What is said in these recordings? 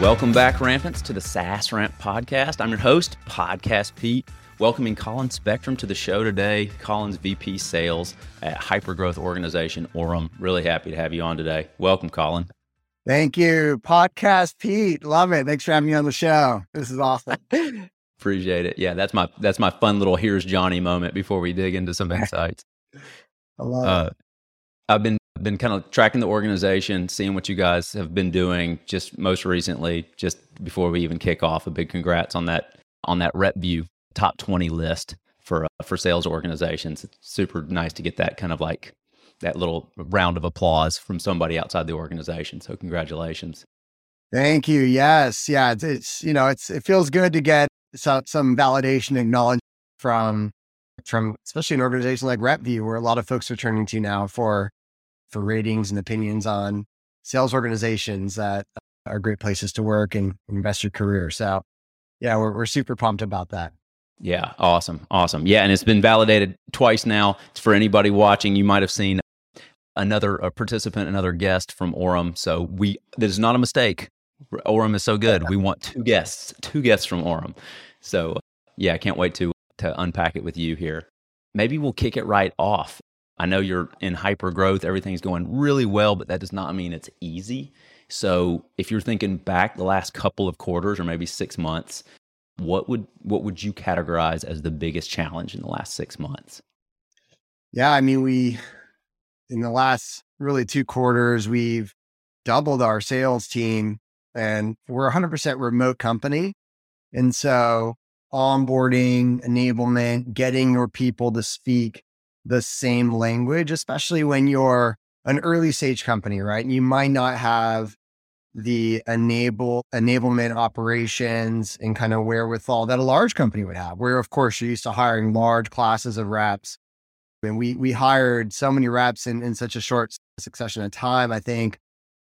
Welcome back, Rampants, to the SaaS Ramp podcast. I'm your host, Podcast Pete, welcoming Colin Specter to the show today. Colin's VP Sales at Hypergrowth Organization Orum. Really happy to have you on today. Welcome, Colin. Thank you, Podcast Pete. Love it. Thanks for having me on the show. This is awesome. Appreciate it. Yeah, that's my that's my fun little here's Johnny moment before we dig into some insights. I love uh, it. I've been been kind of tracking the organization, seeing what you guys have been doing. Just most recently, just before we even kick off, a big congrats on that on that RepVue top twenty list for uh, for sales organizations. It's super nice to get that kind of like that little round of applause from somebody outside the organization. So congratulations. Thank you. Yes, yeah. It's, it's you know it's it feels good to get some some validation, acknowledgement from from especially an organization like RepVue where a lot of folks are turning to now for for ratings and opinions on sales organizations that are great places to work and invest your career. So, yeah, we're we're super pumped about that. Yeah, awesome, awesome. Yeah, and it's been validated twice now. It's For anybody watching, you might have seen another a participant, another guest from Orum. So we this is not a mistake. Orum is so good. We want two guests, two guests from Orum. So yeah, I can't wait to to unpack it with you here. Maybe we'll kick it right off. I know you're in hyper growth, everything's going really well, but that does not mean it's easy. So if you're thinking back the last couple of quarters or maybe six months, what would what would you categorize as the biggest challenge in the last six months? Yeah, I mean, we in the last really two quarters, we've doubled our sales team and we're 100% remote company. And so onboarding, enablement, getting your people to speak the same language, especially when you're an early stage company, right? You might not have the enable enablement operations and kind of wherewithal that a large company would have, where of course you're used to hiring large classes of reps and we we hired so many reps in, in such a short succession of time. I think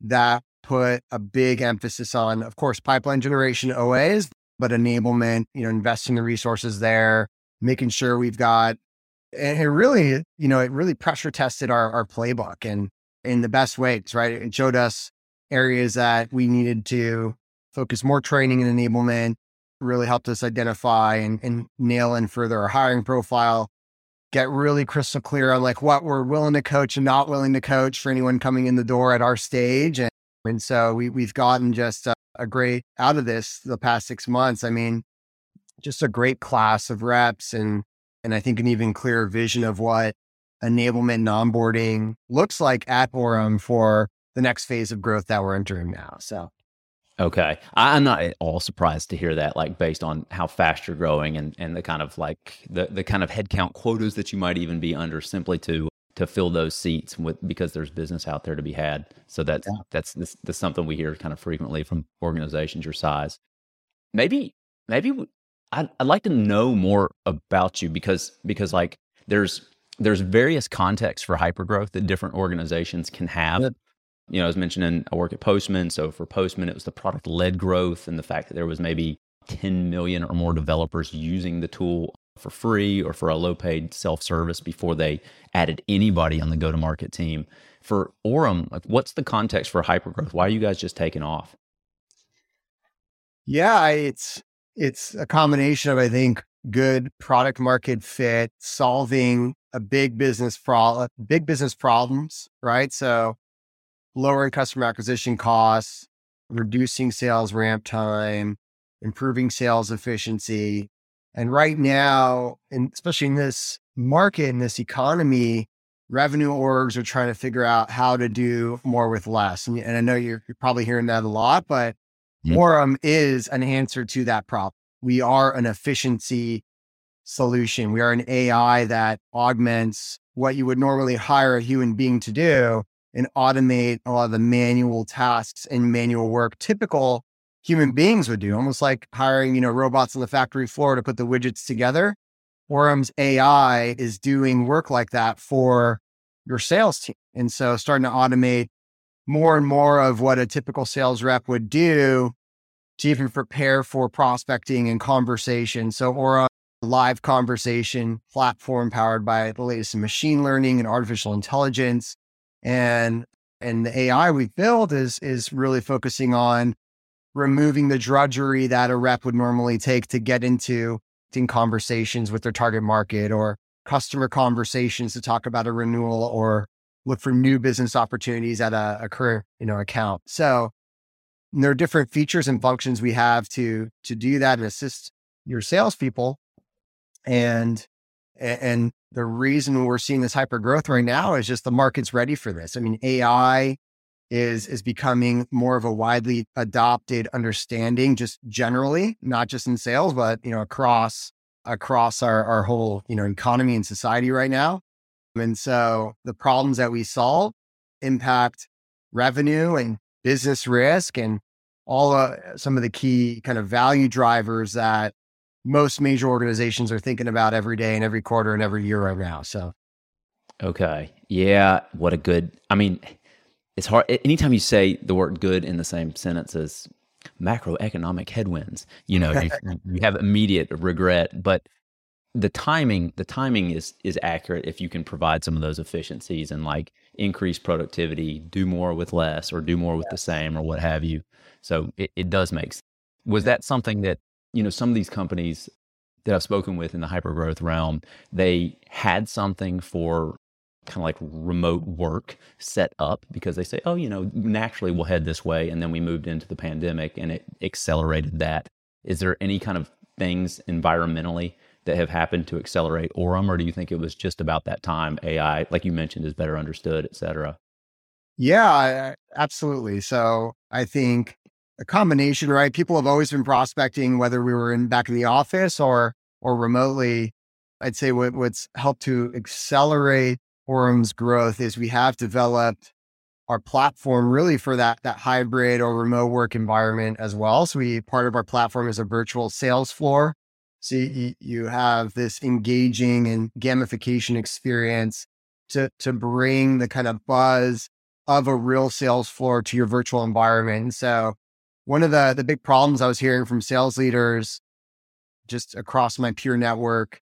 that put a big emphasis on, of course, pipeline generation OAs, but enablement, you know, investing the resources there, making sure we've got and it really, you know, it really pressure tested our our playbook and in the best ways, right? It showed us areas that we needed to focus more training and enablement, really helped us identify and, and nail in further our hiring profile get really crystal clear on like what we're willing to coach and not willing to coach for anyone coming in the door at our stage. And, and so we, we've gotten just a, a great out of this the past six months. I mean, just a great class of reps and, and I think an even clearer vision of what enablement and onboarding looks like at Orum for the next phase of growth that we're entering now. So Okay. I'm not at all surprised to hear that, like based on how fast you're growing and, and the kind of like the, the kind of headcount quotas that you might even be under simply to to fill those seats with because there's business out there to be had. So that's yeah. that's this, that's something we hear kind of frequently from organizations your size. Maybe maybe I'd, I'd like to know more about you because because like there's there's various contexts for hypergrowth that different organizations can have you know, I was mentioning I work at Postman. So for Postman, it was the product led growth and the fact that there was maybe 10 million or more developers using the tool for free or for a low paid self service before they added anybody on the go to market team. For Orum, like what's the context for hypergrowth? Why are you guys just taking off? Yeah, it's it's a combination of I think good product market fit, solving a big business problem, big business problems, right? So lowering customer acquisition costs, reducing sales ramp time, improving sales efficiency. And right now, and especially in this market, in this economy, revenue orgs are trying to figure out how to do more with less. And, and I know you're, you're, probably hearing that a lot, but mm-hmm. Is an answer to that problem. We are an efficiency solution. We are an AI that augments what you would normally hire a human being to do and automate a lot of the manual tasks and manual work typical human beings would do, almost like hiring, you know, robots on the factory floor to put the widgets together. Orum's AI is doing work like that for your sales team. And so starting to automate more and more of what a typical sales rep would do to even prepare for prospecting and conversation. So Orum live conversation platform powered by the latest in machine learning and artificial intelligence and and the AI we built is is really focusing on removing the drudgery that a rep would normally take to get into in conversations with their target market or customer conversations to talk about a renewal or look for new business opportunities at a, a current you know account. So there are different features and functions we have to to do that and assist your salespeople. And and the reason we're seeing this hyper growth right now is just the market's ready for this. I mean, AI is is becoming more of a widely adopted understanding just generally not just in sales but you know across across our our whole you know economy and society right now and so the problems that we solve impact revenue and business risk and all uh, some of the key kind of value drivers that most major organizations are thinking about every day and every quarter and every year right now so. Okay. Yeah what a good i mean it's hard anytime you say the word good in the same sentence as macroeconomic headwinds you know you, you have immediate regret but the timing the timing is is accurate if you can provide some of those efficiencies and like increase productivity do more with less or do more with the same or what have you so it, it does make sense was that something that you know some of these companies that i've spoken with in the hypergrowth realm they had something for kind of like remote work set up because they say, oh, you know, naturally we'll head this way. And then we moved into the pandemic and it accelerated that. Is there any kind of things environmentally that have happened to accelerate Orum, or do you think it was just about that time AI, like you mentioned, is better understood, et cetera? Yeah, absolutely. So I think a combination, right? People have always been prospecting, whether we were in back in the office or or remotely. I'd say what, what's helped to accelerate Orum's growth is we have developed our platform really for that that hybrid or remote work environment as well. So we part of our platform is a virtual sales floor. So you, you have this engaging and gamification experience to to bring the kind of buzz of a real sales floor to your virtual environment. And so one of the the big problems I was hearing from sales leaders just across my peer network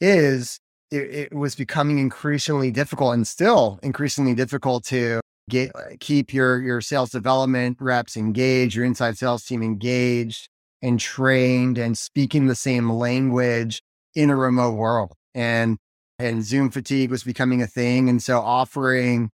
is it, it was becoming increasingly difficult and still increasingly difficult to get keep your your sales development reps engaged, your inside sales team engaged and trained and speaking the same language in a remote world. And and Zoom fatigue was becoming a thing. And so offering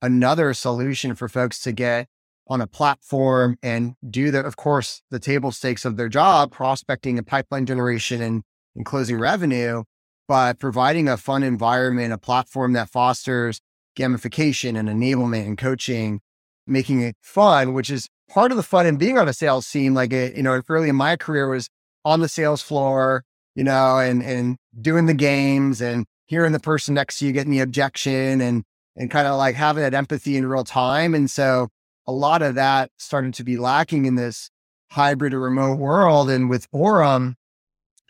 another solution for folks to get on a platform and do the, of course, the table stakes of their job, prospecting and pipeline generation and, and closing revenue, but providing a fun environment, a platform that fosters gamification and enablement and coaching, making it fun, which is part of the fun in being on a sales team. Like, it, you know, early in my career was on the sales floor, you know, and, and doing the games and hearing the person next to you getting the objection and, and kind of like having that empathy in real time. And so a lot of that started to be lacking in this hybrid or remote world. And with Orum,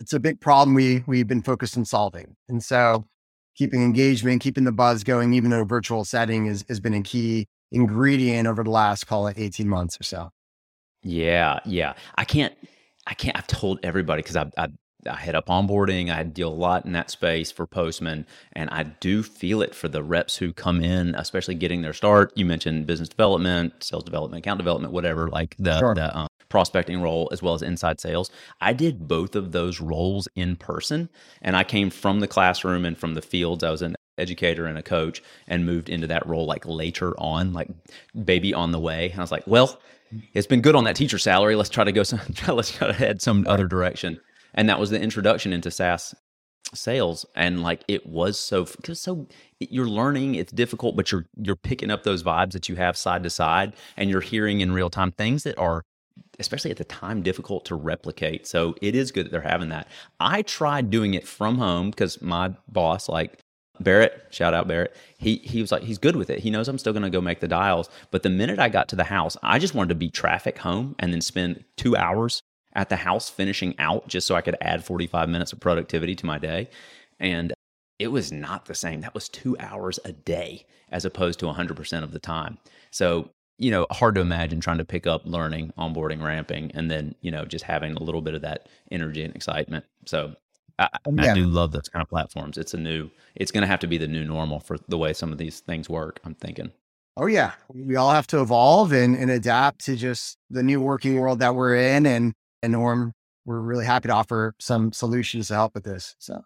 it's a big problem we we've been focused on solving. And so keeping engagement, keeping the buzz going, even in a virtual setting is, has been a key ingredient over the last, call it 18 months or so. Yeah. Yeah. I can't, I can't, I've told everybody because I, I, I head up onboarding. I deal a lot in that space for Postman, and I do feel it for the reps who come in, especially getting their start. You mentioned business development, sales development, account development, whatever, like the sure. the um, prospecting role as well as inside sales. I did both of those roles in person and I came from the classroom and from the fields. I was an educator and a coach and moved into that role like later on, like baby on the way. And I was like, well, it's been good on that teacher salary. Let's try to go some, let's try to head some other direction. And that was the introduction into SaaS sales and like it was so because so you're learning it's difficult but you're you're picking up those vibes that you have side to side and you're hearing in real time things that are especially at the time, difficult to replicate. So it is good that they're having that. I tried doing it from home because my boss, like Barrett, shout out Barrett, he he was like, he's good with it. He knows I'm still gonna go make the dials. But the minute I got to the house, I just wanted to beat traffic home and then spend two hours at the house finishing out just so I could add 45 minutes of productivity to my day. And it was not the same. That was two hours a day as opposed to 100% of the time. So you know, hard to imagine trying to pick up learning, onboarding, ramping, and then, you know, just having a little bit of that energy and excitement. So I, yeah. I do love those kind of platforms. It's a new, it's going to have to be the new normal for the way some of these things work. I'm thinking. Oh yeah, we all have to evolve and, and adapt to just the new working world that we're in, and and we're we're really happy to offer some solutions to help with this. So.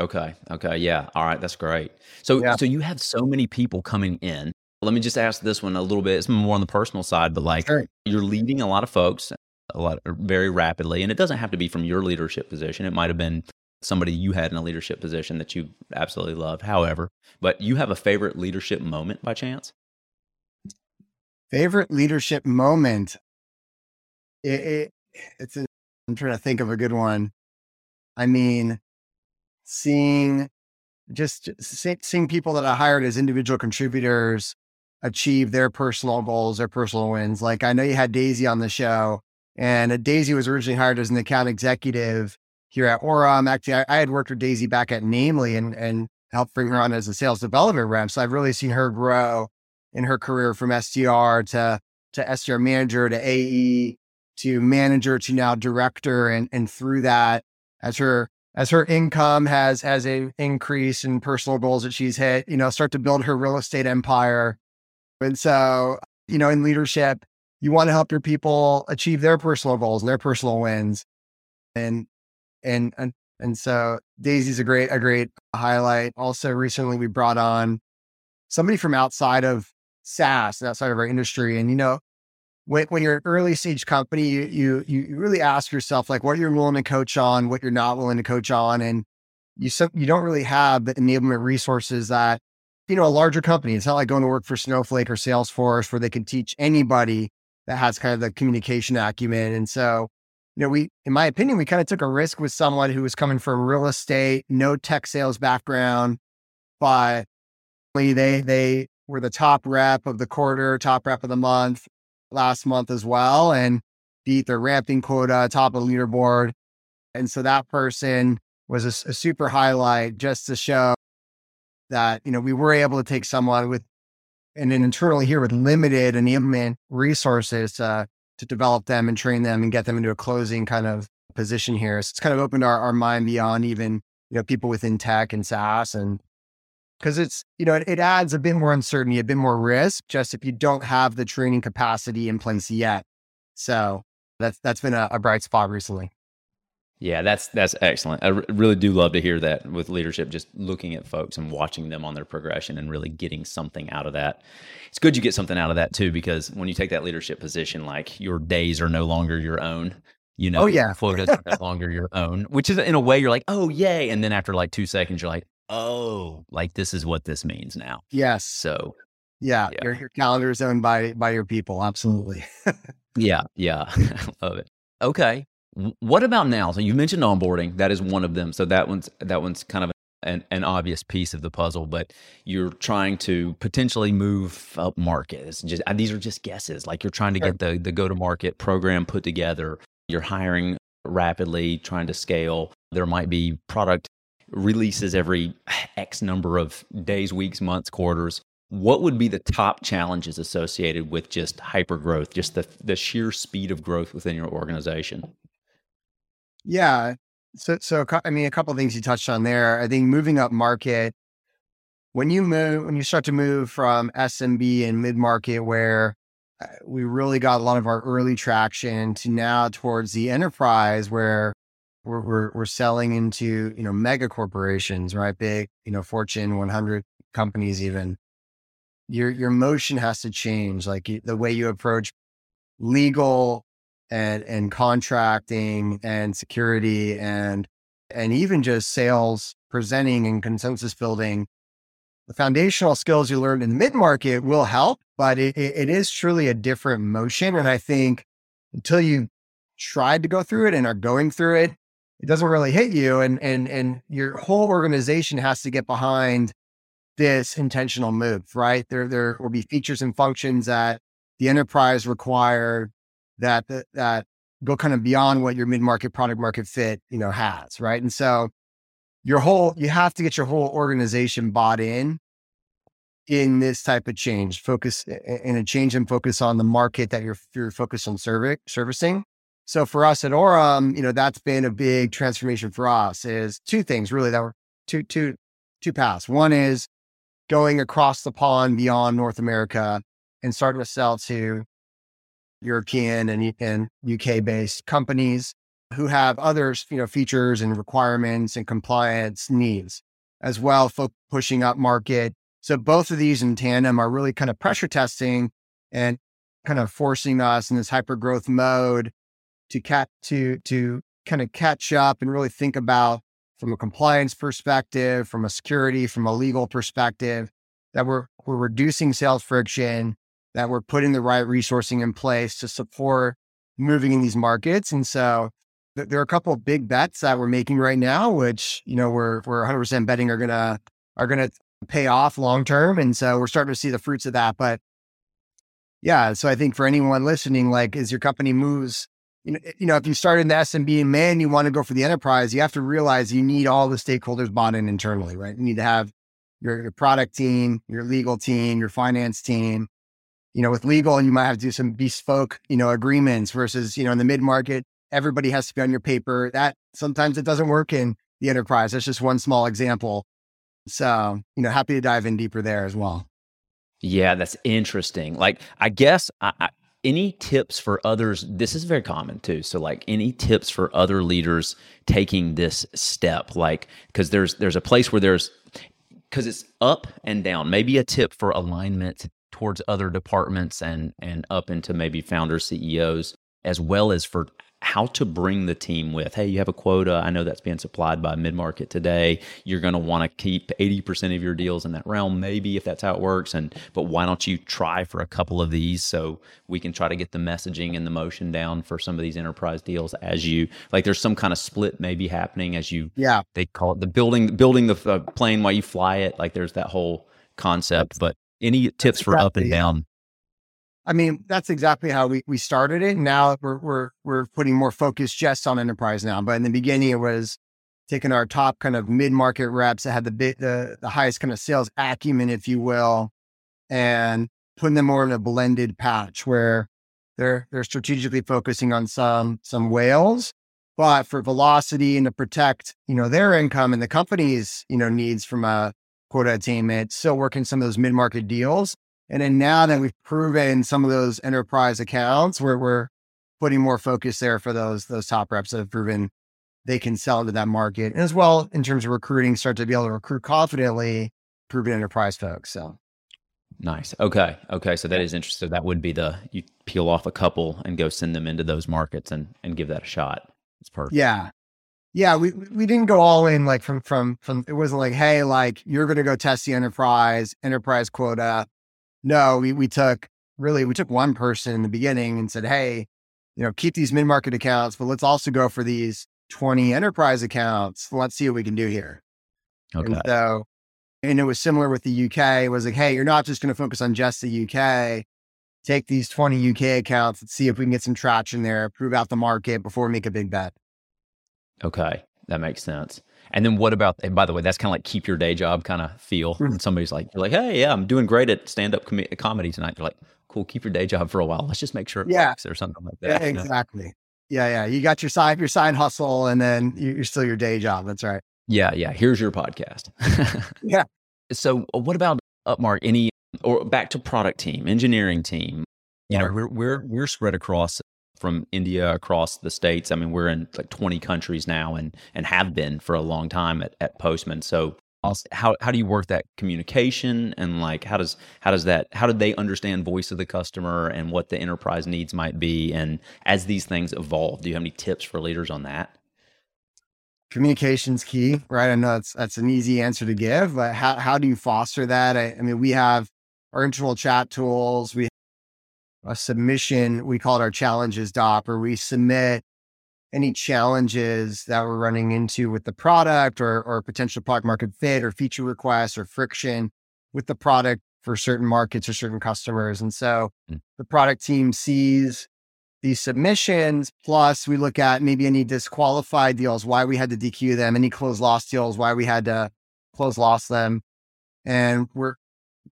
Okay. Okay. Yeah. All right. That's great. So, Yeah. so you have so many people coming in. Let me just ask this one a little bit. It's more on the personal side, but like Sure. you're leading a lot of folks a lot er, very rapidly, and it doesn't have to be from your leadership position. It might have been somebody you had in a leadership position that you absolutely loved. However, but you have a favorite leadership moment by chance? Favorite leadership moment. It, it it's a, I'm trying to think of a good one. I mean, seeing just see, seeing people that I hired as individual contributors achieve their personal goals, their personal wins. Like I know you had Daisy on the show, and uh, Daisy was originally hired as an account executive here at Orum. Actually, I, I had worked with Daisy back at Namely and and helped bring her on as a sales development rep. So I've really seen her grow in her career from SDR to to SDR manager to AE to manager to now director and and through that as her as her income has has a increase in personal goals that she's hit, you know, start to build her real estate empire. And so, you know, in leadership, you want to help your people achieve their personal goals and their personal wins. And and and and so Daisy's a great a great highlight. Also, recently we brought on somebody from outside of SaaS, outside of our industry, and you know, when, when you're an early stage company, you, you you really ask yourself like what you're willing to coach on, what you're not willing to coach on, and you so, you don't really have the enablement resources that you know a larger company. It's not like going to work for Snowflake or Salesforce where they can teach anybody that has kind of the communication acumen. And so, you know, we, in my opinion, we kind of took a risk with someone who was coming from real estate, no tech sales background, but they they were the top rep of the quarter, top rep of the month last month as well, and beat their ramping quota, top of the leaderboard. And so that person was a super highlight just to show that, you know, we were able to take someone with, and then internally here with limited enablement resources uh, to develop them and train them and get them into a closing kind of position here. So it's kind of opened our, our mind beyond even, you know, people within tech and SaaS and because it's, you know, it, it adds a bit more uncertainty, a bit more risk, just if you don't have the training capacity in place yet. So that's that's been a, a bright spot recently. Yeah, that's that's excellent. I r- really do love to hear that with leadership, just looking at folks and watching them on their progression and really getting something out of that. It's good you get something out of that too, because when you take that leadership position, like your days are no longer your own. You know, Oh, yeah. are no longer your own. Which is in a way you're like, oh yay, and then after like two seconds, you're like, oh, like this is what this means now. Yes. So Yeah. Yeah. Your, your calendar is owned by by your people. Absolutely. Yeah, yeah, I love it. Okay, what about now? So you mentioned onboarding. That is one of them. So that one's that one's kind of an, an obvious piece of the puzzle. But you're trying to potentially move up market. It's just uh, these are just guesses. Like you're trying to get the the go to market program put together. You're hiring rapidly, trying to scale. There might be product releases every X number of days, weeks, months, quarters. What would be the top challenges associated with just hyper growth, just the the sheer speed of growth within your organization? Yeah. So, so I mean, a couple of things you touched on there. I think moving up market, when you move, when you start to move from SMB and mid market, where uh, we really got a lot of our early traction, to now towards the enterprise, where we're we're, we're selling into you know mega corporations, right? Big, you know, Fortune 100 companies, even. Your your motion has to change, like the way you approach legal and and contracting and security and and even just sales presenting and consensus building. The foundational skills you learned in the mid market will help but it, it, is truly a different motion and i think until you tried to go through it and are going through it it doesn't really hit you and and and your whole organization has to get behind this intentional move right? There there will be features and functions that the enterprise require that that, go kind of beyond what your mid-market product market fit you know has right? And so your whole you have to get your whole organization bought in in this type of change focus in a change and focus on the market that you're you're focused on servi- servicing. So for us at Orum, you know that's been a big transformation for us is two things really that were two two two paths. One is going across the pond beyond North America and starting to sell to European and, and UK based companies who have other you know features and requirements and compliance needs as well, fo- pushing up market. So both of these in tandem are really kind of pressure testing and kind of forcing us in this hyper growth mode to cat to to kind of catch up and really think about from a compliance perspective, from a security, from a legal perspective, that we're we're reducing sales friction, that we're putting the right resourcing in place to support moving in these markets. And so th- there are a couple of big bets that we're making right now, which you know we're we're 100 percent betting are gonna are gonna pay off long term. And so we're starting to see the fruits of that. But yeah, so I think for anyone listening, like as your company moves you know, you know, if you start in the SMB and man, you want to go for the enterprise, you have to realize you need all the stakeholders bought in internally, right? You need to have your, your product team, your legal team, your finance team. You know, with legal, you might have to do some bespoke, you know, agreements versus, you know, in the mid market, everybody has to be on your paper. That sometimes it doesn't work in the enterprise. That's just one small example. So, you know, happy to dive in deeper there as well. Yeah, that's interesting. Like, I guess I, any tips for others this is very common too so like any tips for other leaders taking this step like because there's there's a place where there's because it's up and down maybe a tip for alignment towards other departments and and up into maybe founder ceos as well as for how to bring the team with hey you have a quota. I know that's being supplied by mid-market today. You're going to want to keep 80% of your deals in that realm maybe if that's how it works and but why don't you try for a couple of these so we can try to get the messaging and the motion down for some of these enterprise deals as you like there's some kind of split maybe happening as you yeah. they call it the building building the plane while you fly it. Like there's that whole concept but any tips for up and down I mean, that's exactly how we, we started it. Now we're, we're, we're putting more focus just on enterprise now. But in the beginning, it was taking our top kind of mid market reps that had the, bit, the, the highest kind of sales acumen, if you will, and putting them more in a blended patch where they're, they're strategically focusing on some, some whales, but for velocity and to protect, you know, their income and the company's, you know, needs from a quota attainment, still working some of those mid market deals and then now that we've proven some of those enterprise accounts, where we're putting more focus there for those those top reps that have proven they can sell into that market. And as well in terms of recruiting, start to be able to recruit confidently proven enterprise folks. So nice. Okay. Okay. So that is interesting. That would be the you peel off a couple and go send them into those markets and and give that a shot. It's perfect. Yeah. Yeah, we we didn't go all in like from from from it wasn't like, hey, like you're gonna go test the enterprise, enterprise quota no, we, we took really, we took one person in the beginning and said, Hey, you know, keep these mid market accounts, but let's also go for these 20 enterprise accounts. Let's see what we can do here. Okay. And so, and it was similar with the UK. It was like, Hey, you're not just going to focus on just the UK. Take these 20 UK accounts and see if we can get some traction there, prove out the market before we make a big bet. Okay. That makes sense. And then what about? And by the way, that's kind of like keep your day job kind of feel. Mm-hmm. And somebody's like, you're like, hey, yeah, I'm doing great at stand up com- comedy tonight. You're like, cool, keep your day job for a while. Let's just make sure it yeah. works or something like that. Yeah, exactly. You know? Yeah, yeah. You got your side your side hustle, and then you're still your day job. That's right. Yeah, yeah. Here's your podcast. yeah. So uh, what about Upmark? Any or back to product team, engineering team? You know, we're we're we're spread across from India across the states. I mean, we're in like 20 countries now and and have been for a long time at, at Postman. So how how do you work that communication and like how does how does that how do they understand voice of the customer and what the enterprise needs might be and as these things evolve, do you have any tips for leaders on that? Communication's key, right? I know that's that's an easy answer to give, but how how do you foster that? I, I mean, we have our internal chat tools, we a submission. We call it our challenges doc, where we submit any challenges that we're running into with the product or, or potential product market fit or feature requests or friction with the product for certain markets or certain customers. And so mm. the product team sees these submissions. Plus, we look at maybe any disqualified deals, why we had to DQ them, any close loss deals, why we had to close loss them. And we're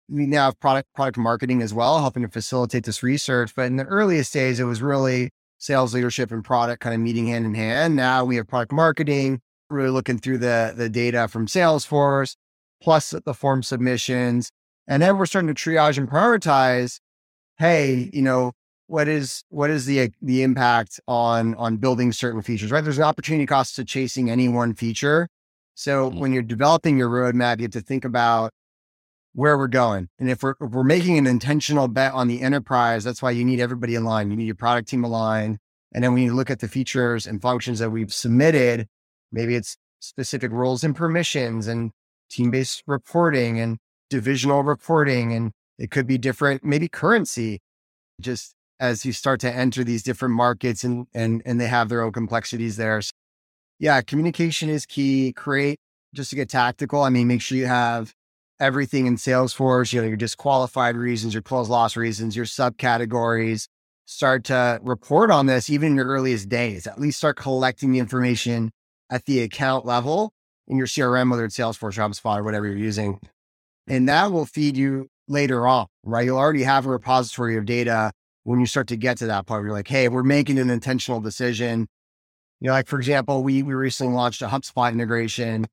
we now have product product marketing as well, helping to facilitate this research. But in the earliest days, it was really sales leadership and product kind of meeting hand in hand. Now we have product marketing, really looking through the the data from Salesforce, plus the form submissions. And then we're starting to triage and prioritize. Hey, you know, what is what is the the impact on on building certain features? Right, there's an opportunity cost to chasing any one feature. So mm-hmm. when you're developing your roadmap, you have to think about where we're going. And if we're if we're making an intentional bet on the enterprise, that's why you need everybody aligned. You need your product team aligned. And then when you look at the features and functions that we've submitted, maybe it's specific roles and permissions and team-based reporting and divisional reporting. And it could be different, maybe currency. Just as you start to enter these different markets and and and they have their own complexities there. So yeah, communication is key. Create just to get tactical. I mean, make sure you have everything in Salesforce, you know, your disqualified reasons, your close loss reasons, your subcategories. Start to report on this even in your earliest days. At least start collecting the information at the account level in your CRM, whether it's Salesforce, HubSpot, or whatever you're using. And that will feed you later on, right? You'll already have a repository of data when you start to get to that point where you're like, hey, we're making an intentional decision. You know, like for example, we we recently launched a HubSpot integration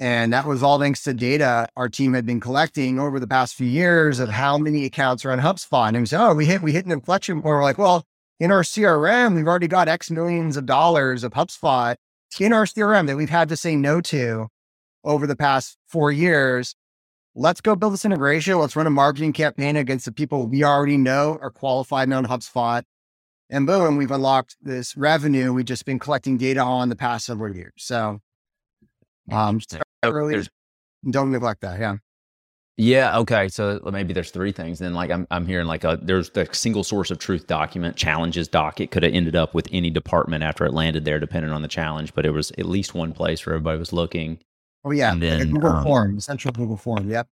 and that was all thanks to data our team had been collecting over the past few years of how many accounts are on HubSpot. And we said, oh, we hit we hit an inflection point. We're like, well, in our CRM, we've already got X millions of dollars of HubSpot in our CRM that we've had to say no to over the past four years. Let's go build this integration. Let's run a marketing campaign against the people we already know are qualified on HubSpot. And boom, we've unlocked this revenue we've just been collecting data on the past several years. So um, early. Don't neglect that. Yeah. Yeah. Okay. So maybe there's three things. Then, like I'm, I'm hearing like a there's the single source of truth document challenges doc. It could have ended up with any department after it landed there, depending on the challenge. But it was at least one place where everybody was looking. Oh yeah, and then, like Google um, Form, central Google Form. Yep.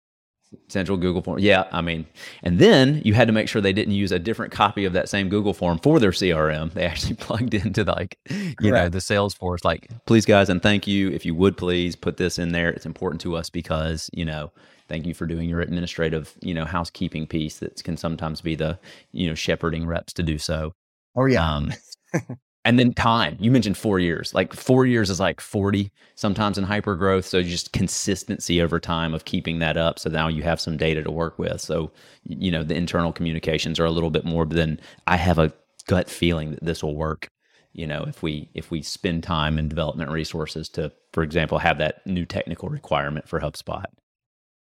Central Google form. Yeah, I mean, and then you had to make sure they didn't use a different copy of that same Google form for their CRM. They actually plugged into the, like, you Correct. know, the Salesforce. Like, please, guys, and thank you. If you would please put this in there, it's important to us because you know, thank you for doing your administrative, you know, housekeeping piece that can sometimes be the, you know, shepherding reps to do so. Oh yeah. Um, and then time. You mentioned four years. Like four years is like 40 sometimes in hyper growth so just consistency over time of keeping that up. So now you have some data to work with. So you know the internal communications are a little bit more than i have a gut feeling that this will work you know if we if we spend time and development resources to for example have that new technical requirement for hubspot.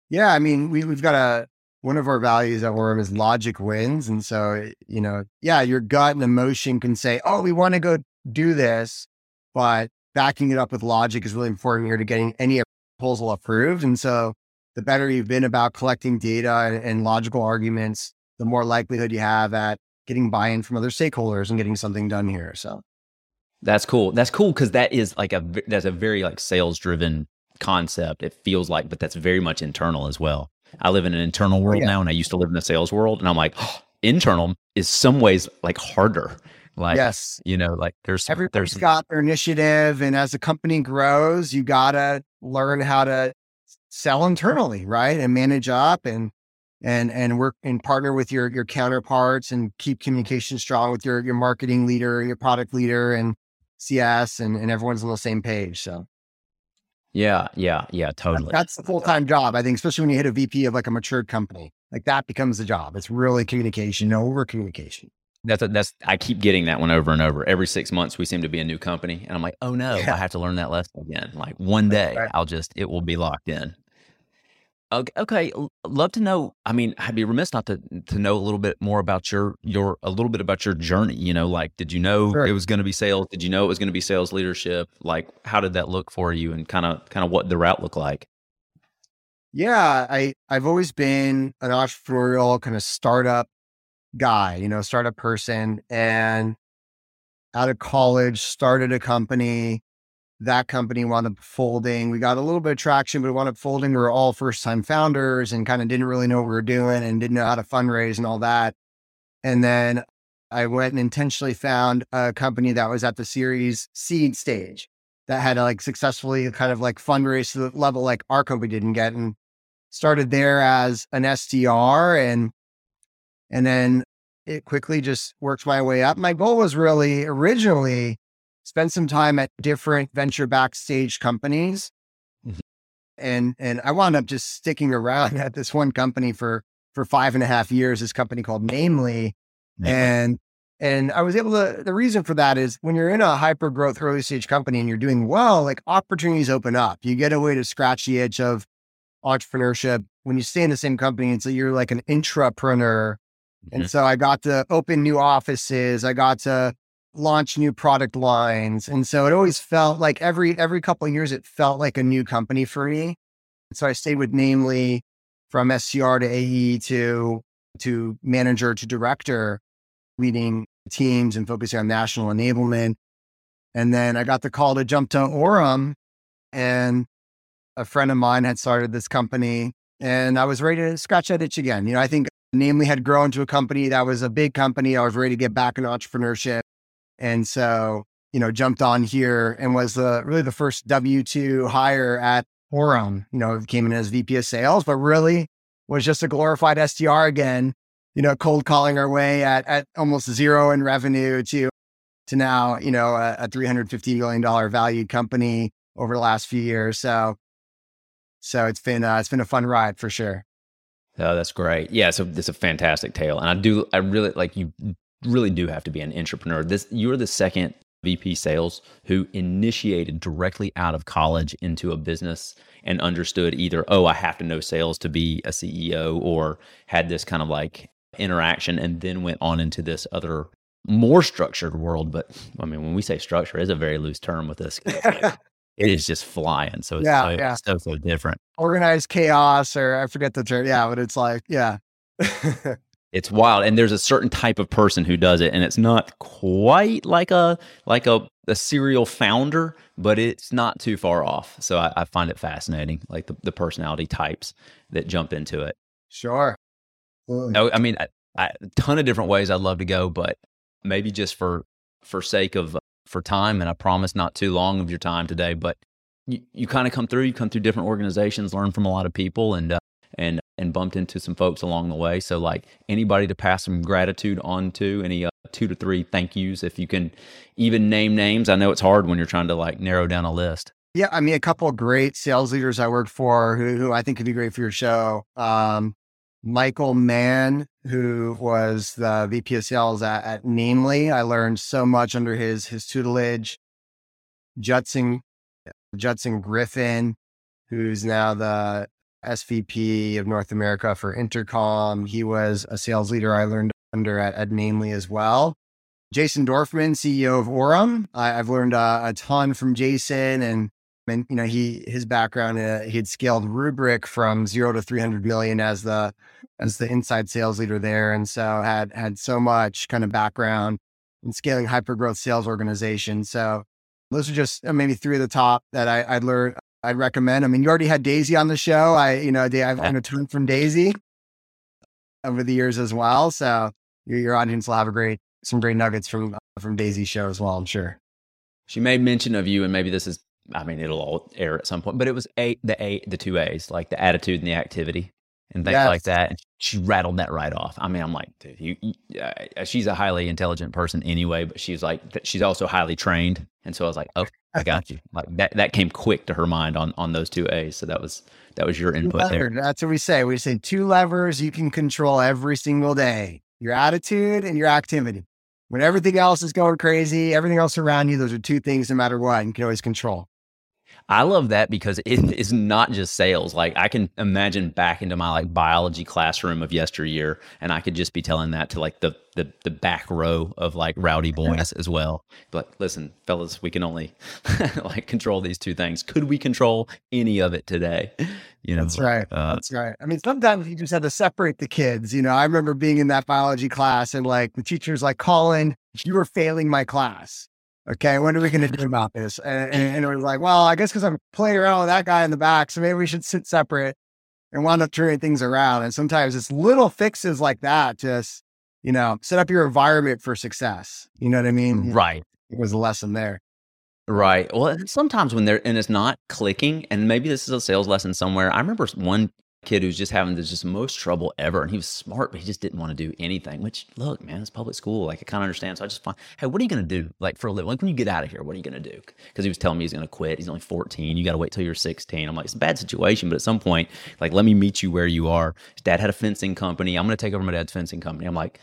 Yeah i mean we, we've got a one of our values at Orum is logic wins. And so, you know, yeah, your gut and emotion can say, oh, we want to go do this, but backing it up with logic is really important here to getting any proposal approved. And so the better you've been about collecting data and, and logical arguments, the more likelihood you have at getting buy-in from other stakeholders and getting something done here. So that's cool. That's cool because that is like a that's a very like sales driven concept. It feels like, but that's very much internal as well. I live in an internal world yeah. now, and I used to live in the sales world, and I'm like, oh, internal is some ways like harder. Like, yes, you know, like there's everybody's there's got their initiative, and as a company grows, you gotta learn how to sell internally, right, and manage up and and and work and partner with your your counterparts and keep communication strong with your your marketing leader, your product leader, and CS, and and everyone's on the same page. So yeah, yeah, yeah, totally. That's the full time job, I think, especially when you hit a VP of like a matured company. Like that becomes the job. It's really communication, over communication. That's a, that's I keep getting that one over and over. Every six months, we seem to be a new company, and I'm like, oh no, yeah. I have to learn that lesson again. Like one day, right. I'll just it will be locked in. Okay, okay, love to know. I mean, I'd be remiss not to to know a little bit more about your your a little bit about your journey. You know, like did you know sure. it was going to be sales? Did you know it was going to be sales leadership? Like, how did that look for you, and kind of kind of what the route looked like? Yeah, I I've always been an entrepreneurial kind of startup guy. You know, startup person, and out of college started a company that company wound up folding. We got a little bit of traction, but it wound up folding. We were all first time founders and kind of didn't really know what we were doing and didn't know how to fundraise and all that. And then I went and intentionally found a company that was at the series seed stage that had like successfully kind of like fundraised to the level like our company didn't get and started there as an SDR and and then it quickly just worked my way up. My goal was really originally spend some time at different venture backstage companies mm-hmm. And and I wound up just sticking around at this one company for for five and a half years, this company called Namely. And and I was able to the reason for that is when you're in a hyper growth early stage company and you're doing well, like opportunities open up. You get a way to scratch the itch of entrepreneurship. When you stay in the same company, and so you're like an intrapreneur. Mm-hmm. And so I got to open new offices. I got to launch new product lines. And so it always felt like every every couple of years it felt like a new company for me. So I stayed with Namely from SDR to AE to to manager to director, leading teams and focusing on national enablement. And then I got the call to jump to Orum and a friend of mine had started this company and I was ready to scratch that itch again. You know, I think Namely had grown to a company that was a big company. I was ready to get back in entrepreneurship. And so, you know, jumped on here and was the, really the first W 2 hire at Orum. You know, came in as VP of sales, but really was just a glorified SDR again, you know, cold calling our way at, at almost zero in revenue to, to now, you know, a, a $350 million valued company over the last few years. So, so it's been, uh, it's been a fun ride for sure. Oh, that's great. Yeah. So it's a fantastic tale. And I do, I really like you really do have to be an entrepreneur. This you're the second VP sales who initiated directly out of college into a business and understood either, oh, I have to know sales to be a CEO, or had this kind of like interaction and then went on into this other more structured world. But I mean, when we say structure, is a very loose term with this. it is just flying. So it's yeah, so, yeah. so, so different. Organized chaos, or I forget the term. Yeah, but it's like, yeah. it's wild and there's a certain type of person who does it and it's not quite like a like a, a serial founder but it's not too far off. So i, I find it fascinating like the, the personality types that jump into it. Sure. No, i mean a ton of different ways i'd love to go but maybe just for for sake of for time and i promise not too long of your time today but you, you kind of come through you come through different organizations learn from a lot of people and uh, and and bumped into some folks along the way. So like anybody to pass some gratitude on to, any uh, two to three thank yous if you can even name names. I know it's hard when you're trying to like narrow down a list. Yeah, I mean a couple great sales leaders I worked for who, who I think could be great for your show. Um, Michael Mann, who was the VP of sales at, at Namely. I learned so much under his his tutelage. Judson Judson Griffin, who's now the SVP of North America for Intercom. He was a sales leader I learned under at, at Namely as well. Jason Dorfman, CEO of Orum. I, have learned uh, a ton from Jason, and and you know he his background uh, he had scaled Rubrik from zero to three hundred million as the as the inside sales leader there, and so had had so much kind of background in scaling hyper growth sales organizations. So those are just uh, maybe three of the top that I, I learned I'd recommend. I mean, you already had Daisy on the show. I, you know, I've learned a ton from Daisy over the years as well. So your, your audience will have a great, some great nuggets from, from Daisy's show as well, I'm sure. She made mention of you, and maybe this is, I mean, it'll all air at some point, but it was a, the A, the two A's, like the attitude and the activity and things yes. like that. And she rattled that right off. I mean, I'm like, dude, you, you, uh, she's a highly intelligent person anyway, but she's like, she's also highly trained. And so I was like, oh, I got you. Like that, that came quick to her mind on, on those two A's. So that was, that was your input there. That's what we say. We say two levers you can control every single day, your attitude and your activity. When everything else is going crazy, everything else around you, those are two things no matter what, you can always control. I love that because it is not just sales. Like I can imagine back into my like biology classroom of yesteryear, and I could just be telling that to like the the, the back row of like rowdy boys as well. But listen, fellas, we can only like control these two things. Could we control any of it today? You know, that's right. Uh, that's right. I mean, sometimes you just had to separate the kids. You know, I remember being in that biology class and like the teacher's like, Colin, you were failing my class okay, what are we going to do about this? And, and, and, it was like, well, I guess because I'm playing around with that guy in the back, so maybe we should sit separate and wound up turning things around. And sometimes it's little fixes like that, just, you know, set up your environment for success. You know what I mean? Mm, right. It was a lesson there. Right. Well, sometimes when they're, and it's not clicking, and maybe this is a sales lesson somewhere. I remember one kid who's just having the just most trouble ever. And he was smart, but he just didn't want to do anything, which look, man, it's public school. Like I kind of understand. So I just find, hey, what are you going to do? Like for a living, like when you get out of here, what are you going to do? Cause he was telling me he's going to quit. He's only 14. You got to wait till you're 16. I'm like, it's a bad situation, but at some point, like, let me meet you where you are. His dad had a fencing company. I'm going to take over my dad's fencing company. I'm like,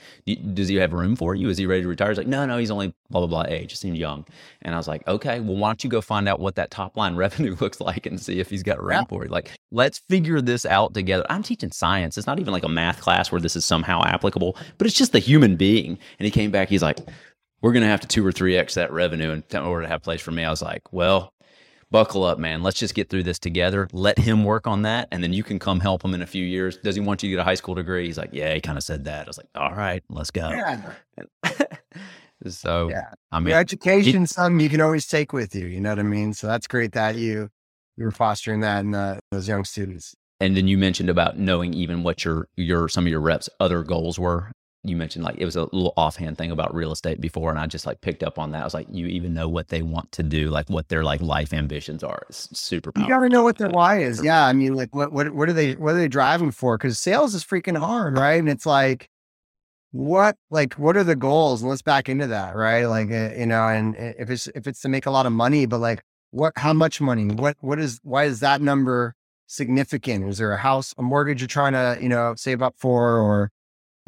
does he have room for you? Is he ready to retire? He's like, no, no, he's only blah, blah, blah age. He seemed young. And I was like, okay, well, why don't you go find out what that top line revenue looks like and see if he's got room yeah. for it? Like, let's figure this out together. I'm teaching science. It's not even like a math class where this is somehow applicable, but it's just the human being. And he came back, he's like, we're going to have to two or three X that revenue in order to have place for me. I was like, well, buckle up, man. Let's just get through this together. Let him work on that. And then you can come help him in a few years. Does he want you to get a high school degree? He's like, yeah, he kind of said that. I was like, all right, let's go. Yeah. so, yeah. I mean, Your something you can always take with you. You know what I mean? So that's great that you, you were fostering that in uh, those young students. And then you mentioned about knowing even what your your some of your reps other goals were. You mentioned like it was a little offhand thing about real estate before, and I just like picked up on that. I was like, you even know what they want to do, like what their like life ambitions are. It's super. Powerful. You got to know what their why is. Yeah, I mean, like what what what are they what are they driving for? Because sales is freaking hard, right? And it's like, what like what are the goals? And let's back into that, right? Like uh, you know, and uh, if it's if it's to make a lot of money, but like what how much money? What what is why is that number significant? Is there a house, a mortgage you're trying to, you know, save up for or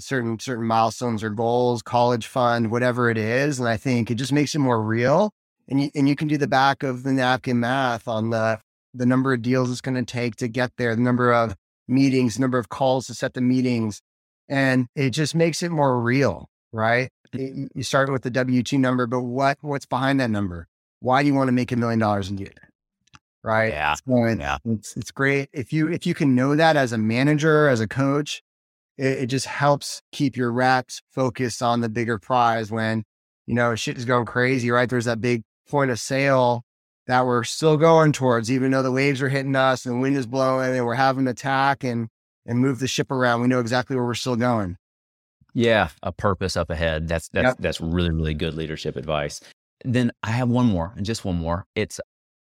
certain certain milestones or goals, college fund, whatever it is. And I think it just makes it more real. And you and you can do the back of the napkin math on the the number of deals it's going to take to get there, the number of meetings, number of calls to set the meetings. And it just makes it more real, right? It, you start with the W two number, but what what's behind that number? Why do you want to make a million dollars a year? Right? Yeah. So it's, yeah. It's, it's great. If you, if you can know that as a manager, as a coach, it, it just helps keep your reps focused on the bigger prize when, you know, shit is going crazy, right? There's that big point of sale that we're still going towards, even though the waves are hitting us and the wind is blowing and we're having to tack and, and move the ship around. We know exactly where we're still going. Yeah, a purpose up ahead. That's that's yep. that's really really good leadership advice. Then I have one more, and just one more. It's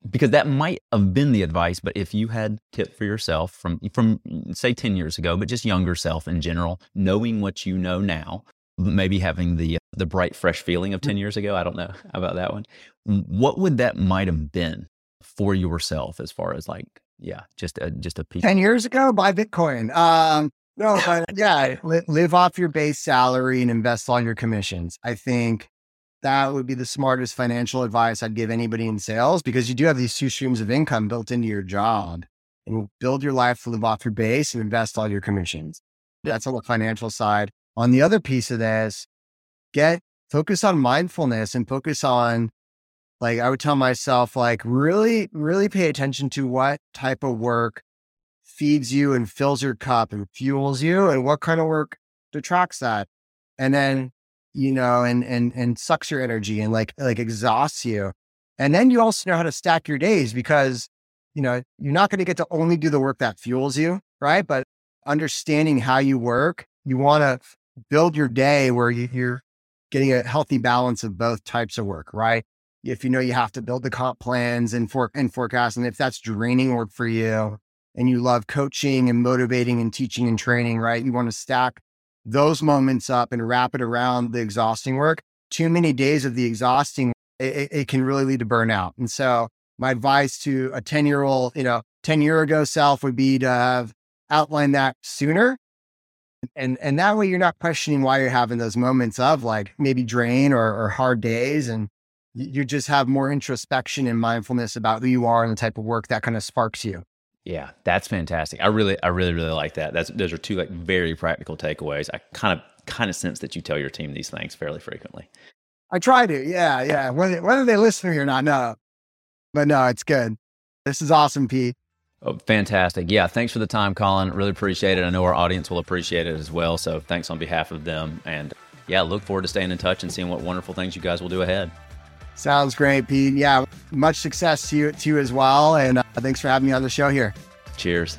because that might have been the advice but if you had tip for yourself from from say 10 years ago but just younger self in general knowing what you know now maybe having the the bright fresh feeling of 10 years ago i don't know about that one. What would that might have been for yourself as far as like yeah just a just a piece 10 years ago buy bitcoin. Um no but yeah live off your base salary and invest all your commissions. I think that would be the smartest financial advice I'd give anybody in sales because you do have these two streams of income built into your job and build your life to live off your base and invest all your commissions. That's on the financial side. On the other piece of this, get focus on mindfulness and focus on like I would tell myself, like really, really pay attention to what type of work feeds you and fills your cup and fuels you and what kind of work detracts that. And then you know, and and and sucks your energy and like like exhausts you. And then you also know how to stack your days because you know you're not going to get to only do the work that fuels you, right? But understanding how you work, you want to build your day where you, you're getting a healthy balance of both types of work, right? If you know you have to build the comp plans and for and forecast, and if that's draining work for you, and you love coaching and motivating and teaching and training, right? You want to stack those moments up and wrap it around the exhausting work, too many days of the exhausting, it, it can really lead to burnout. And so my advice to a 10 year old, you know, 10 year ago self would be to have outlined that sooner. And, and that way you're not questioning why you're having those moments of like maybe drain or, or hard days. And you just have more introspection and mindfulness about who you are and the type of work that kind of sparks you. Yeah, that's fantastic. I really, I really, really like that. That's those are two like very practical takeaways. I kind of, kind of sense that you tell your team these things fairly frequently. I try to. Yeah, yeah. Whether whether they listen or not, no. But no, it's good. This is awesome, Pete. Oh, fantastic. Yeah, thanks for the time, Colin. Really appreciate it. I know our audience will appreciate it as well. So thanks on behalf of them. And yeah, look forward to staying in touch and seeing what wonderful things you guys will do ahead. Sounds great, Pete. Yeah, much success to you, to you as well. And uh, thanks for having me on the show here. Cheers.